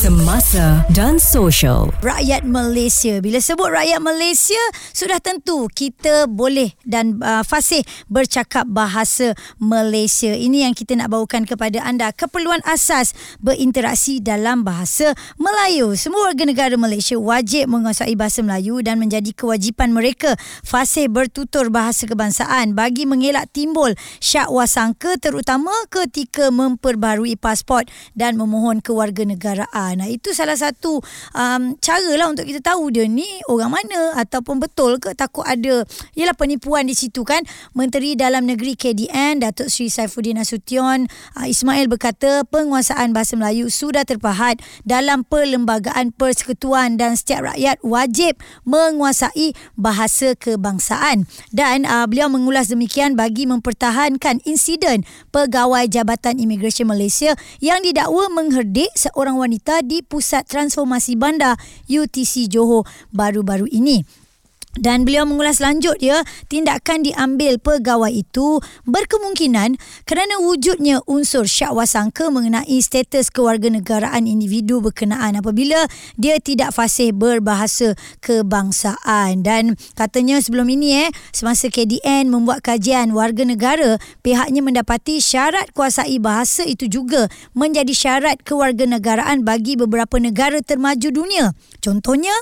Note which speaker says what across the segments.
Speaker 1: Semasa dan social.
Speaker 2: rakyat Malaysia. Bila sebut rakyat Malaysia, sudah tentu kita boleh dan uh, fasih bercakap bahasa Malaysia. Ini yang kita nak bawakan kepada anda. Keperluan asas berinteraksi dalam bahasa Melayu. Semua warga negara Malaysia wajib menguasai bahasa Melayu dan menjadi kewajipan mereka fasih bertutur bahasa kebangsaan bagi mengelak timbul syak wasangka terutama ketika memperbarui pasport dan memohon kewarganegaraan. Nah, itu salah satu um, cara lah untuk kita tahu dia ni orang mana ataupun betul ke takut ada ialah penipuan di situ kan. Menteri Dalam Negeri KDN Datuk Seri Saifuddin Nasution uh, Ismail berkata penguasaan bahasa Melayu sudah terpahat dalam perlembagaan persekutuan dan setiap rakyat wajib menguasai bahasa kebangsaan. Dan uh, beliau mengulas demikian bagi mempertahankan insiden pegawai Jabatan Imigresen Malaysia yang didakwa mengherdik seorang wanita di Pusat Transformasi Bandar UTC Johor baru-baru ini. Dan beliau mengulas lanjut ya, tindakan diambil pegawai itu berkemungkinan kerana wujudnya unsur syak wasangka mengenai status kewarganegaraan individu berkenaan apabila dia tidak fasih berbahasa kebangsaan. Dan katanya sebelum ini eh, semasa KDN membuat kajian warga negara, pihaknya mendapati syarat kuasai bahasa itu juga menjadi syarat kewarganegaraan bagi beberapa negara termaju dunia. Contohnya,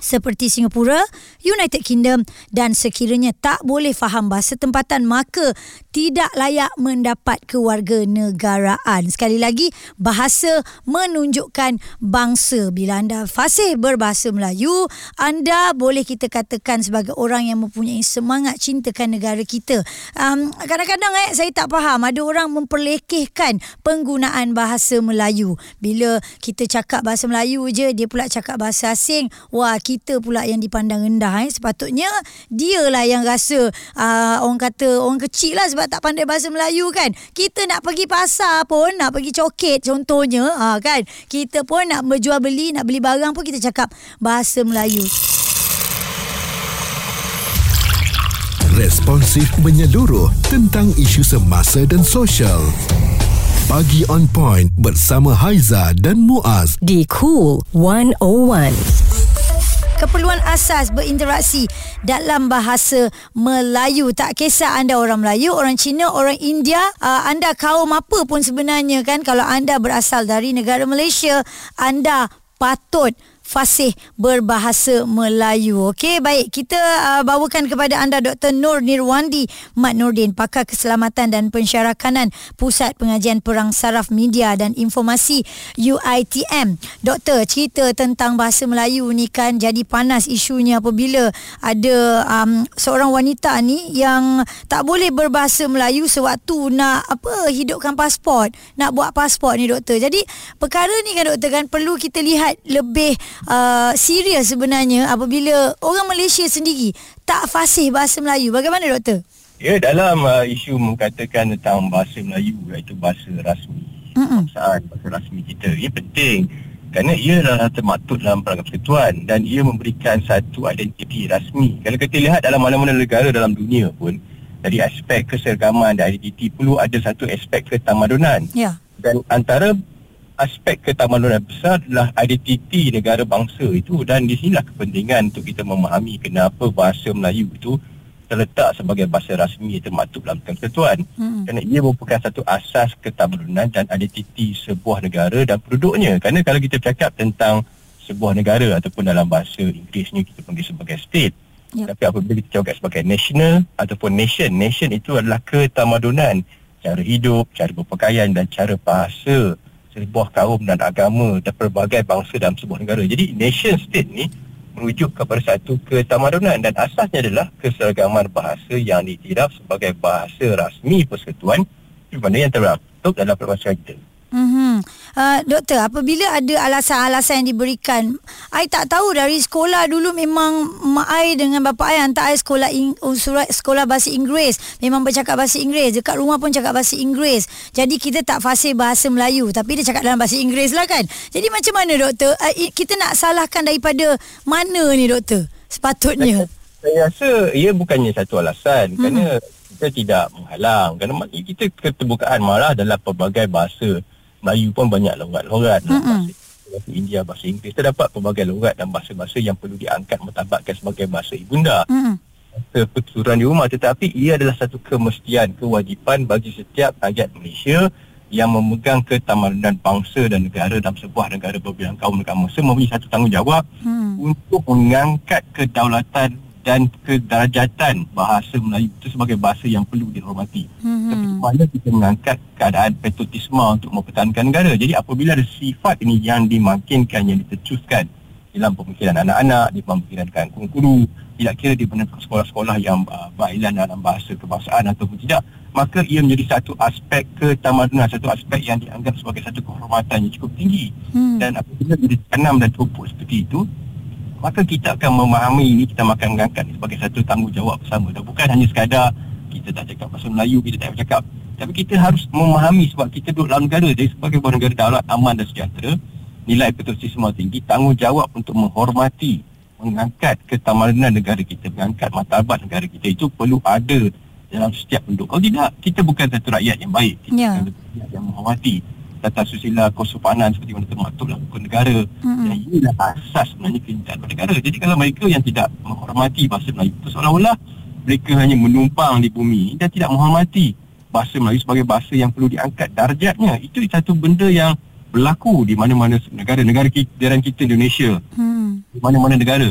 Speaker 2: seperti Singapura, United Kingdom dan sekiranya tak boleh faham bahasa tempatan maka tidak layak mendapat kewarganegaraan. Sekali lagi, bahasa menunjukkan bangsa. Bila anda fasih berbahasa Melayu, anda boleh kita katakan sebagai orang yang mempunyai semangat cintakan negara kita. Um, kadang-kadang eh, saya tak faham ada orang memperlekehkan penggunaan bahasa Melayu. Bila kita cakap bahasa Melayu je, dia pula cakap bahasa asing. Wah, kita pula yang dipandang rendah eh. sepatutnya dia lah yang rasa uh, orang kata orang kecil lah sebab tak pandai bahasa Melayu kan kita nak pergi pasar pun nak pergi coket contohnya uh, kan kita pun nak berjual beli nak beli barang pun kita cakap bahasa Melayu
Speaker 3: Responsif menyeluruh tentang isu semasa dan sosial. Pagi on point bersama Haiza dan Muaz.
Speaker 1: Di Cool 101.
Speaker 2: Keperluan asas berinteraksi dalam bahasa Melayu. Tak kisah anda orang Melayu, orang Cina, orang India, uh, anda kaum apa pun sebenarnya kan kalau anda berasal dari negara Malaysia, anda patut fasih berbahasa Melayu. Okey, baik. Kita uh, bawakan kepada anda Dr. Nur Nirwandi Mat Nordin, pakar keselamatan dan pensyarakanan Pusat Pengajian Perang Saraf Media dan Informasi UITM. Doktor, cerita tentang bahasa Melayu ni kan jadi panas isunya apabila ada um, seorang wanita ni yang tak boleh berbahasa Melayu sewaktu nak apa hidupkan pasport, nak buat pasport ni doktor. Jadi perkara ni kan doktor kan perlu kita lihat lebih uh, serius sebenarnya apabila orang Malaysia sendiri tak fasih bahasa Melayu. Bagaimana doktor?
Speaker 4: Ya, dalam uh, isu mengatakan tentang bahasa Melayu iaitu bahasa rasmi. Kebangsaan, bahasa rasmi kita. Ia penting kerana ia adalah termaktub dalam perangkat persekutuan dan ia memberikan satu identiti rasmi. Kalau kita lihat dalam mana-mana negara dalam dunia pun dari aspek keseragaman dan identiti perlu ada satu aspek ketamadunan.
Speaker 2: Ya.
Speaker 4: Dan antara aspek ketamadunan besar adalah identiti negara bangsa itu dan di sinilah kepentingan untuk kita memahami kenapa bahasa Melayu itu terletak sebagai bahasa rasmi termaktub dalam persekutuan
Speaker 2: Hmm.
Speaker 4: kerana ia merupakan satu asas ketamadunan dan identiti sebuah negara dan penduduknya. Kerana kalau kita cakap tentang sebuah negara ataupun dalam bahasa Inggerisnya kita panggil sebagai state.
Speaker 2: Yep.
Speaker 4: tapi apabila kita cakap sebagai national ataupun nation nation itu adalah ketamadunan cara hidup cara berpakaian dan cara bahasa sebuah kaum dan agama dan pelbagai bangsa dalam sebuah negara jadi nation state ni merujuk kepada satu ketamadunan dan asasnya adalah keseragaman bahasa yang diiktiraf sebagai bahasa rasmi persekutuan di mana yang termaktub dalam perbahasan kita.
Speaker 2: Mm-hmm. Uh, doktor, apabila ada alasan-alasan yang diberikan, I tak tahu dari sekolah dulu memang mak I dengan bapa I hantar I sekolah ing, surat sekolah bahasa Inggeris. Memang bercakap bahasa Inggeris. Dekat rumah pun cakap bahasa Inggeris. Jadi kita tak fasih bahasa Melayu. Tapi dia cakap dalam bahasa Inggeris lah kan. Jadi macam mana doktor? Uh, kita nak salahkan daripada mana ni doktor? Sepatutnya.
Speaker 4: Saya rasa ia bukannya satu alasan hmm. kerana kita tidak menghalang kerana kita keterbukaan malah dalam pelbagai bahasa Melayu pun banyak logat-logat dalam
Speaker 2: Mm-mm.
Speaker 4: bahasa bahasa India, bahasa Inggeris terdapat pelbagai logat dan bahasa-bahasa yang perlu diangkat mentabatkan sebagai bahasa ibunda.
Speaker 2: Hmm.
Speaker 4: Kepeturan di rumah tetapi ia adalah satu kemestian, kewajipan bagi setiap rakyat Malaysia yang memegang ketamadunan bangsa dan negara dalam sebuah negara berbilang kaum negara bangsa mempunyai satu tanggungjawab
Speaker 2: Hmm.
Speaker 4: untuk mengangkat kedaulatan dan kederajatan bahasa Melayu itu sebagai bahasa yang perlu dihormati. Tapi
Speaker 2: Hmm.
Speaker 4: mana kita mengangkat keadaan patriotisme untuk mempertahankan negara. Jadi apabila ada sifat ini yang dimakinkan, yang ditercuskan dalam pemikiran anak-anak, di pemikiran guru, tidak kira di sekolah-sekolah yang uh, berilan dalam bahasa kebangsaan ataupun tidak, maka ia menjadi satu aspek ketamadunan, satu aspek yang dianggap sebagai satu kehormatan yang cukup tinggi.
Speaker 2: Hmm.
Speaker 4: Dan apabila dia ditanam dan terpupuk seperti itu, maka kita akan memahami ini, kita akan mengangkat sebagai satu tanggungjawab bersama. Dan bukan hanya sekadar kita tak cakap bahasa Melayu, kita tak cakap. Tapi kita harus memahami sebab kita duduk dalam negara. Jadi sebagai sebuah negara daulat, aman dan sejahtera, nilai patriotisme tinggi, tanggungjawab untuk menghormati, mengangkat ketamadunan negara kita, mengangkat martabat negara kita itu perlu ada dalam setiap penduduk. Kalau tidak, kita bukan satu rakyat yang baik. Kita
Speaker 2: Ya.
Speaker 4: bukan satu rakyat yang menghormati tata susila kesopanan seperti mana termaktub dalam hukum negara.
Speaker 2: Mm-mm.
Speaker 4: Dan inilah asas sebenarnya kehintaan bernegara. Jadi kalau mereka yang tidak menghormati bahasa Melayu itu seolah-olah mereka hanya menumpang di bumi dan tidak menghormati bahasa Melayu sebagai bahasa yang perlu diangkat darjatnya. Itu satu benda yang berlaku di mana-mana negara-negara kita, negara kita Indonesia
Speaker 2: Hmm.
Speaker 4: di mana-mana negara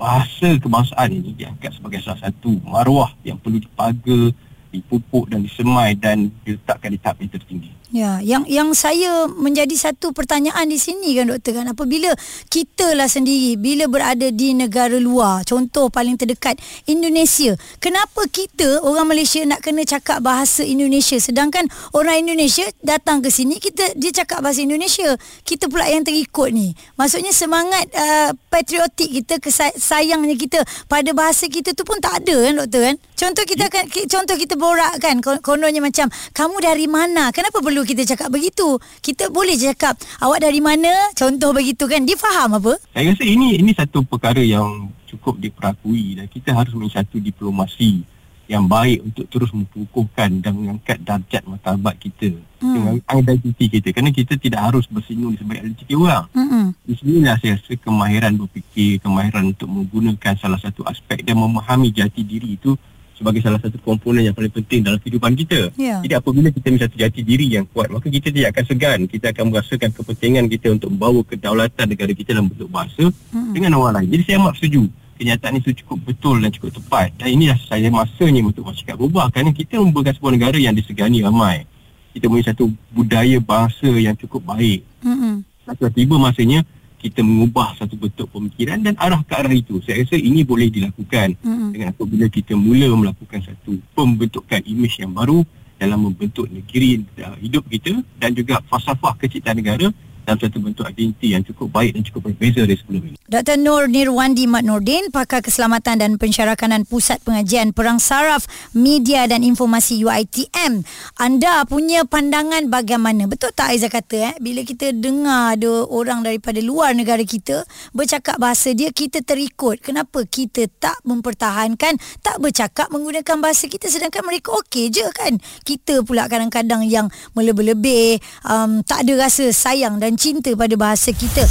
Speaker 4: bahasa kebangsaan ini diangkat sebagai salah satu maruah yang perlu dipaga, dipupuk dan disemai dan diletakkan di tahap yang tertinggi.
Speaker 2: Ya, yang yang saya menjadi satu pertanyaan di sini kan doktor kan apabila kita lah sendiri bila berada di negara luar, contoh paling terdekat Indonesia, kenapa kita orang Malaysia nak kena cakap bahasa Indonesia sedangkan orang Indonesia datang ke sini kita dia cakap bahasa Indonesia. Kita pula yang terikut ni. Maksudnya semangat uh, patriotik kita kesay- sayangnya kita pada bahasa kita tu pun tak ada kan doktor kan? Contoh kita kan ki- contoh kita borak kan kon- kononnya macam kamu dari mana? Kenapa perlu kita cakap begitu? Kita boleh je cakap awak dari mana? Contoh begitu kan. Dia faham apa?
Speaker 4: Saya rasa ini ini satu perkara yang cukup diperakui dan kita harus mempunyai satu diplomasi yang baik untuk terus mempukuhkan dan mengangkat darjat martabat kita
Speaker 2: Hmm.
Speaker 4: dengan identiti kita kerana kita tidak harus bersinggung di sebagai identiti orang.
Speaker 2: Hmm.
Speaker 4: Di sinilah saya rasa kemahiran berfikir, kemahiran untuk menggunakan salah satu aspek dan memahami jati diri itu sebagai salah satu komponen yang paling penting dalam kehidupan kita.
Speaker 2: Ya.
Speaker 4: Jadi apabila kita satu jati diri yang kuat, maka kita tidak akan segan. Kita akan merasakan kepentingan kita untuk membawa kedaulatan negara kita dalam bentuk bahasa
Speaker 2: Hmm.
Speaker 4: dengan orang lain. Jadi saya amat setuju. Kenyataan itu cukup betul dan cukup tepat. Dan inilah saya masanya untuk masyarakat berubah. Kerana kita merupakan sebuah negara yang disegani ramai. Kita mempunyai satu budaya bangsa yang cukup baik.
Speaker 2: Hmm.
Speaker 4: Sudah tiba masanya kita mengubah satu bentuk pemikiran dan arah ke arah itu. Saya rasa ini boleh dilakukan
Speaker 2: Hmm.
Speaker 4: dengan apabila kita mula melakukan satu pembentukan imej yang baru dalam membentuk negeri uh, hidup kita dan juga falsafah keciptaan negara dalam satu bentuk identiti yang cukup baik dan cukup berbeza dari sebelum ini.
Speaker 2: Dr. Nur Nirwandi Mat Nordin, pakar keselamatan dan pensyarakanan Pusat Pengajian Perang Saraf Media dan Informasi UITM. Anda punya pandangan bagaimana? Betul tak Aiza kata eh bila kita dengar ada orang daripada luar negara kita bercakap bahasa dia kita terikut. Kenapa kita tak mempertahankan tak bercakap menggunakan bahasa kita sedangkan mereka okey je kan? Kita pula kadang-kadang yang melebih-lebih um, tak ada rasa sayang dan cinta pada bahasa kita.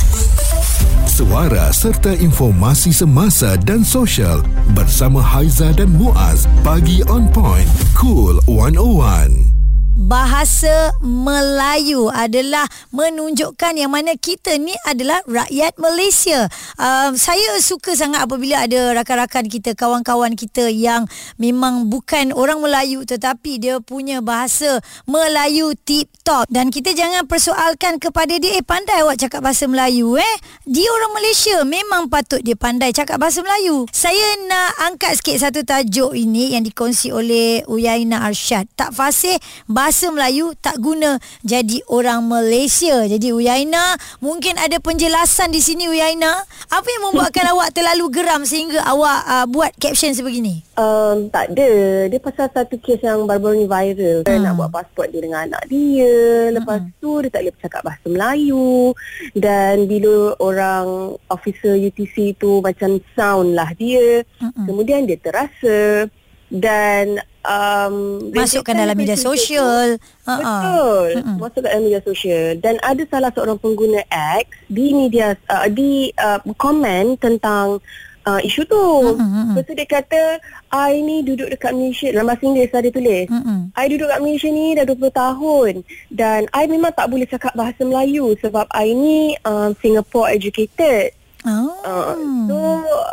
Speaker 3: Suara serta informasi semasa dan sosial bersama Haiza dan Muaz bagi on point cool 101.
Speaker 2: Bahasa Melayu adalah menunjukkan yang mana kita ni adalah rakyat Malaysia. Uh, saya suka sangat apabila ada rakan-rakan kita, kawan-kawan kita yang memang bukan orang Melayu tetapi dia punya bahasa Melayu tip-top. Dan kita jangan persoalkan kepada dia, eh pandai awak cakap bahasa Melayu eh. Dia orang Malaysia, memang patut dia pandai cakap bahasa Melayu. Saya nak angkat sikit satu tajuk ini yang dikongsi oleh Uyaina Arsyad. Tak fasih bahasa bahasa Melayu tak guna jadi orang Malaysia. Jadi Uyaina, mungkin ada penjelasan di sini Uyaina. Apa yang membuatkan awak terlalu geram sehingga awak uh, buat caption sebegini?
Speaker 5: Um, tak ada. Dia pasal satu kes yang baru-baru ni viral. Hmm. Nak buat pasport dia dengan anak dia. Lepas hmm. tu dia tak boleh bercakap bahasa Melayu. Dan bila orang officer UTC tu macam sound lah dia. Hmm. Kemudian dia terasa dan um,
Speaker 2: masukkan dalam media sosial.
Speaker 5: Betul. Uh-uh. Masukkan dalam media sosial dan ada salah seorang pengguna X di media uh, di uh, komen tentang uh, isu tu. Uh-uh. Lepas tu dia kata I ni duduk dekat Malaysia dalam bahasa Inggeris lah dia tulis. Uh-uh. I duduk dekat Malaysia ni dah 20 tahun dan I memang tak boleh cakap bahasa Melayu sebab I ni uh, Singapore educated. Oh. Uh, so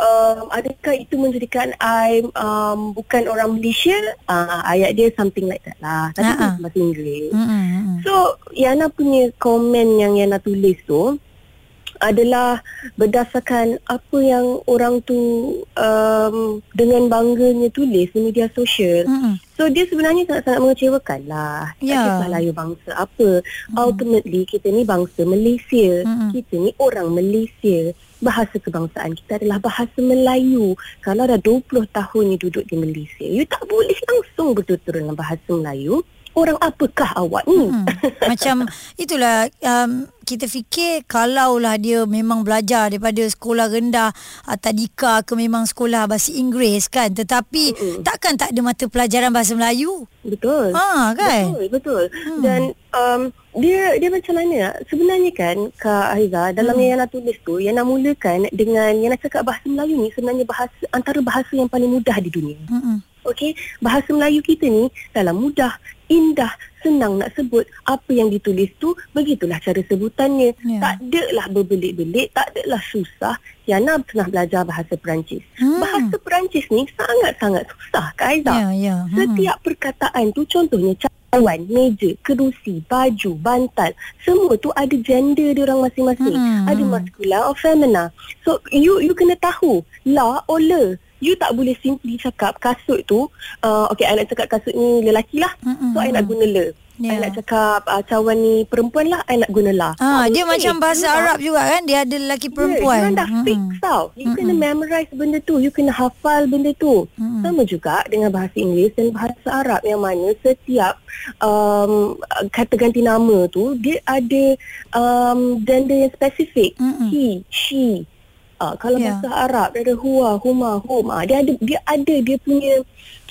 Speaker 5: um, adakah itu menjadikan I um, bukan orang Malaysia? Uh, ayat dia something like that lah. Tapi uh-huh. bahasa Inggeris. Uh-huh. So Yana punya komen yang Yana tulis tu adalah berdasarkan apa yang orang tu um, dengan bangganya tulis di media sosial. Uh-huh. So dia sebenarnya sangat-sangat mengecewakan lah. Yeah. Tak kisahlah you bangsa apa. Uh-huh. Ultimately kita ni bangsa Malaysia. Uh-huh. Kita ni orang Malaysia bahasa kebangsaan kita adalah bahasa Melayu. Kalau dah 20 tahun ni duduk di Malaysia, you tak boleh langsung betul-betul dalam bahasa Melayu. Orang apakah awak ni? Hmm.
Speaker 2: Macam itulah um, kita fikir kalaulah dia memang belajar daripada sekolah rendah uh, tadika ke memang sekolah bahasa Inggeris kan tetapi hmm. takkan tak ada mata pelajaran bahasa Melayu
Speaker 5: betul
Speaker 2: ha kan
Speaker 5: betul betul hmm. dan um, dia dia macam mana sebenarnya kan Kak Aiza dalam hmm. yang nak tulis tu yang nak mulakan dengan yang nak cakap bahasa Melayu ni sebenarnya bahasa antara bahasa yang paling mudah di dunia hmm. Okey, bahasa Melayu kita ni dalam mudah, indah, senang nak sebut apa yang ditulis tu, begitulah cara sebutannya. Yeah. Tak adalah berbelit-belit, tak adalah susah. Yana pernah belajar bahasa Perancis. Hmm. Bahasa Perancis ni sangat-sangat susah, Kak Aizah. Yeah, yeah. Hmm. Setiap perkataan tu contohnya cawan, meja, kerusi, baju, bantal, semua tu ada gender dia orang masing-masing. Hmm. Ada masculine or feminine. So you you kena tahu la or le you tak boleh simply cakap kasut tu uh, okay I nak cakap kasut ni lelaki lah mm-hmm. so I nak guna le yeah. I nak cakap uh, cawan ni perempuan lah I nak guna lah
Speaker 2: ah, dia macam bahasa you Arab juga kan dia ada lelaki perempuan
Speaker 5: yeah, dah mm-hmm. fix tau you mm-hmm. kena memorize benda tu you kena hafal benda tu mm-hmm. sama juga dengan bahasa Inggeris dan bahasa Arab yang mana setiap um, kata ganti nama tu dia ada um, gender yang spesifik mm-hmm. he, she Uh, kalau yeah. bahasa Arab dia ada huwa, huma, hum. Uh, dia ada dia ada dia punya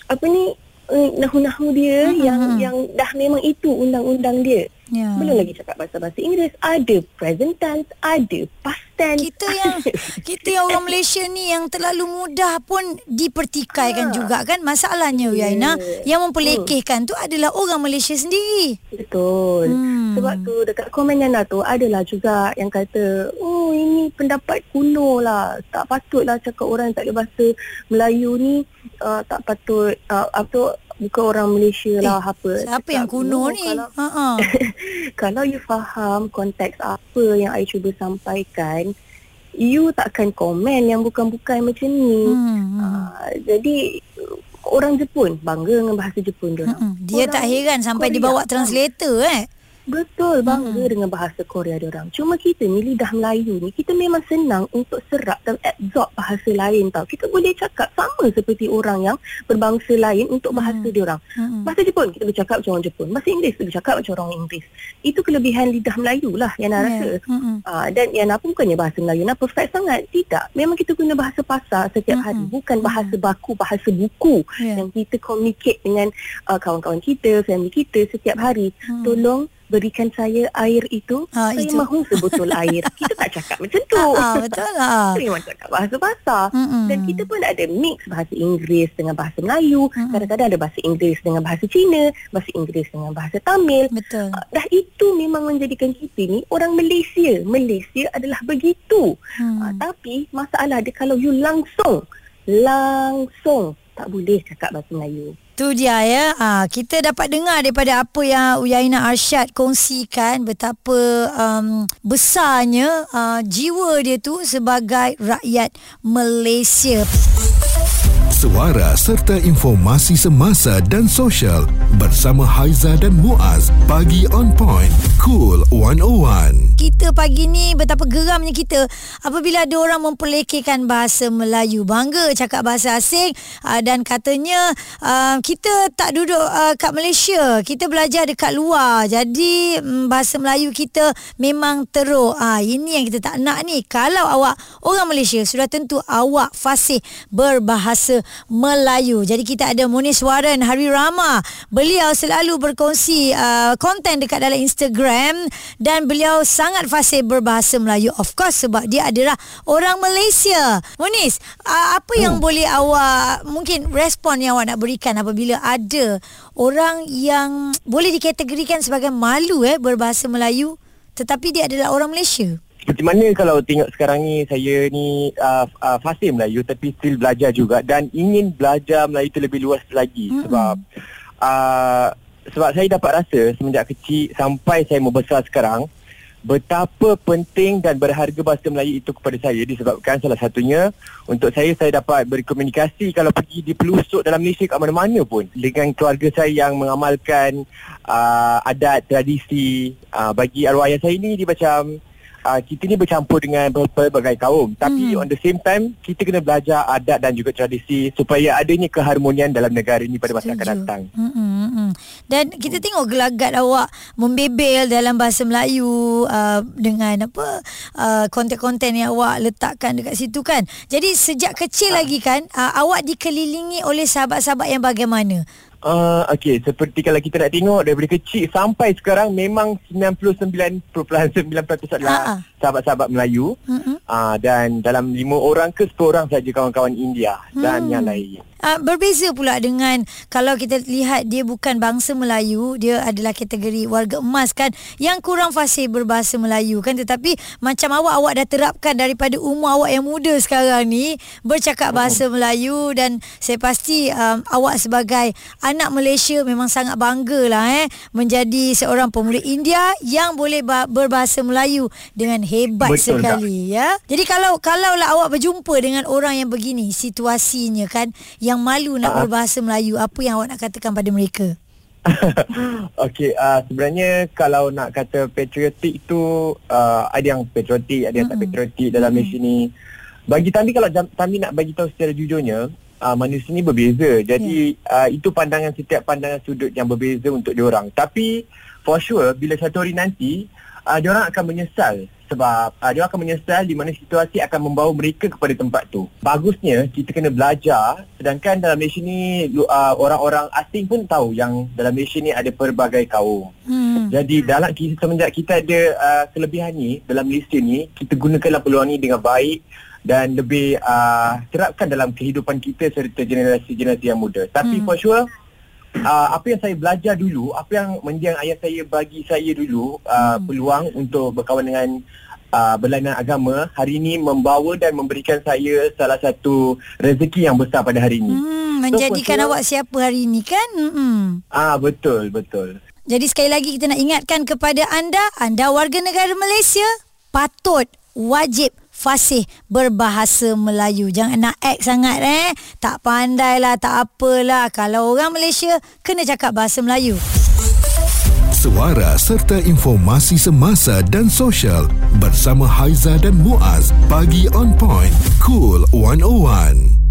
Speaker 5: apa ni uh, nahu-nahu dia uh-huh. yang yang dah memang itu undang-undang dia. Yeah. Belum lagi cakap bahasa-bahasa Inggeris, ada present tense, ada past tense.
Speaker 2: Kita yang kita yang orang Malaysia ni yang terlalu mudah pun dipertikaikan ha. juga kan masalahnya yeah. Yaina yang memperlekehkan hmm. tu adalah orang Malaysia sendiri.
Speaker 5: Betul. Hmm. Sebab tu dekat komen Yana tu adalah juga yang kata, "Oh, ini pendapat kuno lah. Tak patutlah cakap orang yang tak boleh bahasa Melayu ni uh, tak patut uh, apa bukan orang Malaysia lah eh, apa.
Speaker 2: Siapa yang kuno ni? Kalau,
Speaker 5: kalau you faham konteks apa yang I cuba sampaikan, you takkan komen yang bukan-bukan macam ni. Hmm. Uh, jadi orang Jepun bangga dengan bahasa Jepun dia. Hmm.
Speaker 2: Dia
Speaker 5: orang
Speaker 2: tak heran sampai Korea dibawa translator eh.
Speaker 5: Betul bangga hmm. dengan bahasa Korea dia orang. Cuma kita ni lidah Melayu ni kita memang senang untuk serap dan absorb bahasa lain tau. Kita boleh cakap sama seperti orang yang berbangsa lain untuk bahasa hmm. dia orang. Hmm. Bahasa Jepun kita bercakap macam orang Jepun. Bahasa Inggeris kita bercakap macam orang Inggeris. Itu kelebihan lidah Melayu lah yang nak yeah. rasa. Hmm. Uh, dan yang apa bukannya bahasa Melayu nak perfect sangat. Tidak. Memang kita guna bahasa pasar setiap hmm. hari. Bukan hmm. bahasa baku, bahasa buku yeah. yang kita communicate dengan uh, kawan-kawan kita, family kita setiap hari. Hmm. Tolong berikan saya air itu ha, saya itu. mahu sebotol air. Kita tak cakap macam tu. Ha,
Speaker 2: ha, betul lah.
Speaker 5: Kita memang cakap bahasa bahasa Mm-mm. dan kita pun ada mix bahasa Inggeris dengan bahasa Melayu. Mm-mm. kadang-kadang ada bahasa Inggeris dengan bahasa Cina bahasa Inggeris dengan bahasa Tamil.
Speaker 2: Betul.
Speaker 5: Uh, dah itu memang menjadikan kita ni orang Malaysia. Malaysia adalah begitu. Hmm. uh, tapi masalah dia kalau you langsung langsung tak boleh cakap bahasa Melayu
Speaker 2: Tu dia ya. Ha, kita dapat dengar daripada apa yang Uyaina Arsyad kongsikan betapa um, besarnya uh, jiwa dia tu sebagai rakyat Malaysia.
Speaker 3: Suara serta informasi semasa dan sosial bersama Haiza dan Muaz. Pagi on point. Cool 101.
Speaker 2: Kita pagi ni betapa geramnya kita apabila ada orang memperlekehkan bahasa Melayu. Bangga cakap bahasa asing uh, dan katanya uh, kita tak duduk uh, kat Malaysia. Kita belajar dekat luar. Jadi um, bahasa Melayu kita memang teruk. Ini yang kita tak nak ni. Kalau awak orang Malaysia sudah tentu awak fasih berbahasa Melayu. Jadi kita ada Munis Waran Hari Rama. Beliau selalu berkongsi uh, konten dekat dalam Instagram dan beliau sangat fasih berbahasa Melayu. Of course sebab dia adalah orang Malaysia. Munis, uh, apa yang hmm. boleh awak mungkin respon yang awak nak berikan apabila ada orang yang boleh dikategorikan sebagai malu eh berbahasa Melayu tetapi dia adalah orang Malaysia?
Speaker 6: Seperti mana kalau tengok sekarang ni saya ni uh, uh, fasih Melayu tapi still belajar juga. Dan ingin belajar Melayu itu lebih luas lagi mm-hmm. sebab uh, sebab saya dapat rasa semenjak kecil sampai saya membesar sekarang betapa penting dan berharga bahasa Melayu itu kepada saya. Disebabkan salah satunya untuk saya saya dapat berkomunikasi kalau pergi di pelosok dalam Malaysia kat mana-mana pun. Dengan keluarga saya yang mengamalkan uh, adat tradisi uh, bagi arwah ayah saya ni dia macam uh, kita ni bercampur dengan berbagai kaum tapi mm. on the same time kita kena belajar adat dan juga tradisi supaya adanya keharmonian dalam negara ini pada masa Setuju. akan datang. Mm-hmm.
Speaker 2: Dan kita tengok gelagat awak membebel dalam bahasa Melayu uh, dengan apa uh, konten-konten yang awak letakkan dekat situ kan. Jadi sejak kecil uh. lagi kan uh, awak dikelilingi oleh sahabat-sahabat yang bagaimana?
Speaker 6: Uh, okay, seperti kalau kita nak tengok daripada kecil sampai sekarang memang 99.9% adalah Ha-ha. sahabat-sahabat Melayu. Uh-huh. Uh, dan dalam lima orang ke sepuluh orang saja kawan-kawan India hmm. dan yang lain.
Speaker 2: Uh, berbeza pula dengan kalau kita lihat dia bukan bangsa Melayu, dia adalah kategori warga emas kan yang kurang fasih berbahasa Melayu kan tetapi macam awak awak dah terapkan daripada umur awak yang muda sekarang ni bercakap bahasa uh-huh. Melayu dan saya pasti um, awak sebagai anak Malaysia memang sangat bangga lah eh menjadi seorang pemuda India yang boleh berbahasa Melayu dengan hebat Betul sekali tak? ya. Jadi kalau kalau lah awak berjumpa dengan orang yang begini situasinya kan yang malu nak uh berbahasa Melayu, apa yang awak nak katakan pada mereka?
Speaker 6: Okey, uh, sebenarnya kalau nak kata patriotik itu uh, ada yang patriotik, ada yang mm-hmm. tak patriotik dalam mm-hmm. Malaysia ni. Bagi Tami kalau Tami nak bagi tahu secara jujurnya, uh, manusia ni berbeza. Jadi yeah. uh, itu pandangan setiap pandangan sudut yang berbeza untuk diorang. Tapi for sure bila satu hari nanti uh, diorang akan menyesal sebab uh, dia akan menyesal di mana situasi akan membawa mereka kepada tempat tu. Bagusnya kita kena belajar sedangkan dalam Malaysia ni uh, orang-orang asing pun tahu yang dalam Malaysia ni ada pelbagai kaum. Hmm. Jadi dalam kita semenjak kita ada uh, kelebihan ni dalam Malaysia ni kita gunakanlah peluang ni dengan baik dan lebih uh, terapkan dalam kehidupan kita serta generasi-generasi yang muda. Tapi hmm. for sure uh, apa yang saya belajar dulu, apa yang mendiang ayah saya bagi saya dulu uh, hmm. peluang untuk berkawan dengan uh, berlainan agama hari ini membawa dan memberikan saya salah satu rezeki yang besar pada hari ini.
Speaker 2: Hmm, menjadikan so, awak siapa hari ini kan? Hmm.
Speaker 6: Ah betul betul.
Speaker 2: Jadi sekali lagi kita nak ingatkan kepada anda, anda warga negara Malaysia patut wajib fasih berbahasa Melayu. Jangan nak act sangat eh. Tak pandai lah, tak apalah. Kalau orang Malaysia, kena cakap bahasa Melayu.
Speaker 3: Suara serta informasi semasa dan sosial bersama Haiza dan Muaz. Pagi on point. Cool 101.